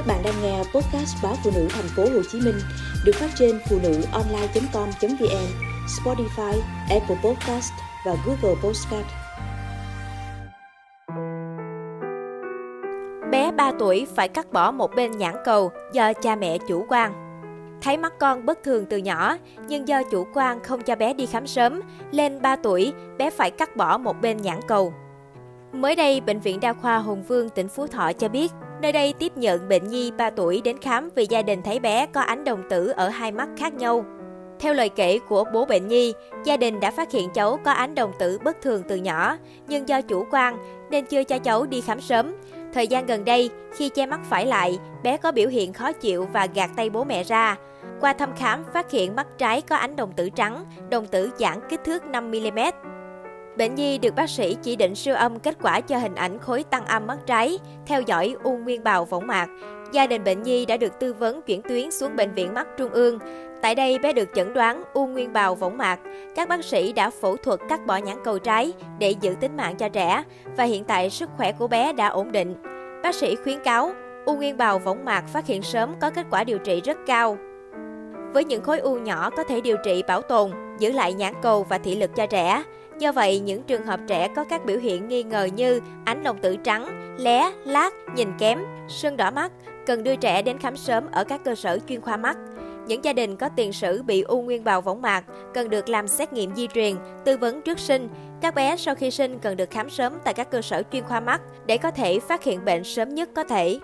Các bạn đang nghe podcast báo phụ nữ thành phố Hồ Chí Minh được phát trên phụ nữ online.com.vn, Spotify, Apple Podcast và Google Podcast. Bé 3 tuổi phải cắt bỏ một bên nhãn cầu do cha mẹ chủ quan. Thấy mắt con bất thường từ nhỏ, nhưng do chủ quan không cho bé đi khám sớm, lên 3 tuổi, bé phải cắt bỏ một bên nhãn cầu. Mới đây, Bệnh viện Đa khoa Hùng Vương, tỉnh Phú Thọ cho biết, nơi đây tiếp nhận bệnh nhi 3 tuổi đến khám vì gia đình thấy bé có ánh đồng tử ở hai mắt khác nhau. Theo lời kể của bố bệnh nhi, gia đình đã phát hiện cháu có ánh đồng tử bất thường từ nhỏ, nhưng do chủ quan nên chưa cho cháu đi khám sớm. Thời gian gần đây, khi che mắt phải lại, bé có biểu hiện khó chịu và gạt tay bố mẹ ra. Qua thăm khám, phát hiện mắt trái có ánh đồng tử trắng, đồng tử giãn kích thước 5mm. Bệnh nhi được bác sĩ chỉ định siêu âm kết quả cho hình ảnh khối tăng âm mắt trái, theo dõi u nguyên bào võng mạc. Gia đình bệnh nhi đã được tư vấn chuyển tuyến xuống Bệnh viện Mắt Trung ương. Tại đây, bé được chẩn đoán u nguyên bào võng mạc. Các bác sĩ đã phẫu thuật cắt bỏ nhãn cầu trái để giữ tính mạng cho trẻ và hiện tại sức khỏe của bé đã ổn định. Bác sĩ khuyến cáo, u nguyên bào võng mạc phát hiện sớm có kết quả điều trị rất cao. Với những khối u nhỏ có thể điều trị bảo tồn, giữ lại nhãn cầu và thị lực cho trẻ. Do vậy, những trường hợp trẻ có các biểu hiện nghi ngờ như ánh đồng tử trắng, lé, lát, nhìn kém, sưng đỏ mắt, cần đưa trẻ đến khám sớm ở các cơ sở chuyên khoa mắt. Những gia đình có tiền sử bị u nguyên bào võng mạc cần được làm xét nghiệm di truyền, tư vấn trước sinh. Các bé sau khi sinh cần được khám sớm tại các cơ sở chuyên khoa mắt để có thể phát hiện bệnh sớm nhất có thể.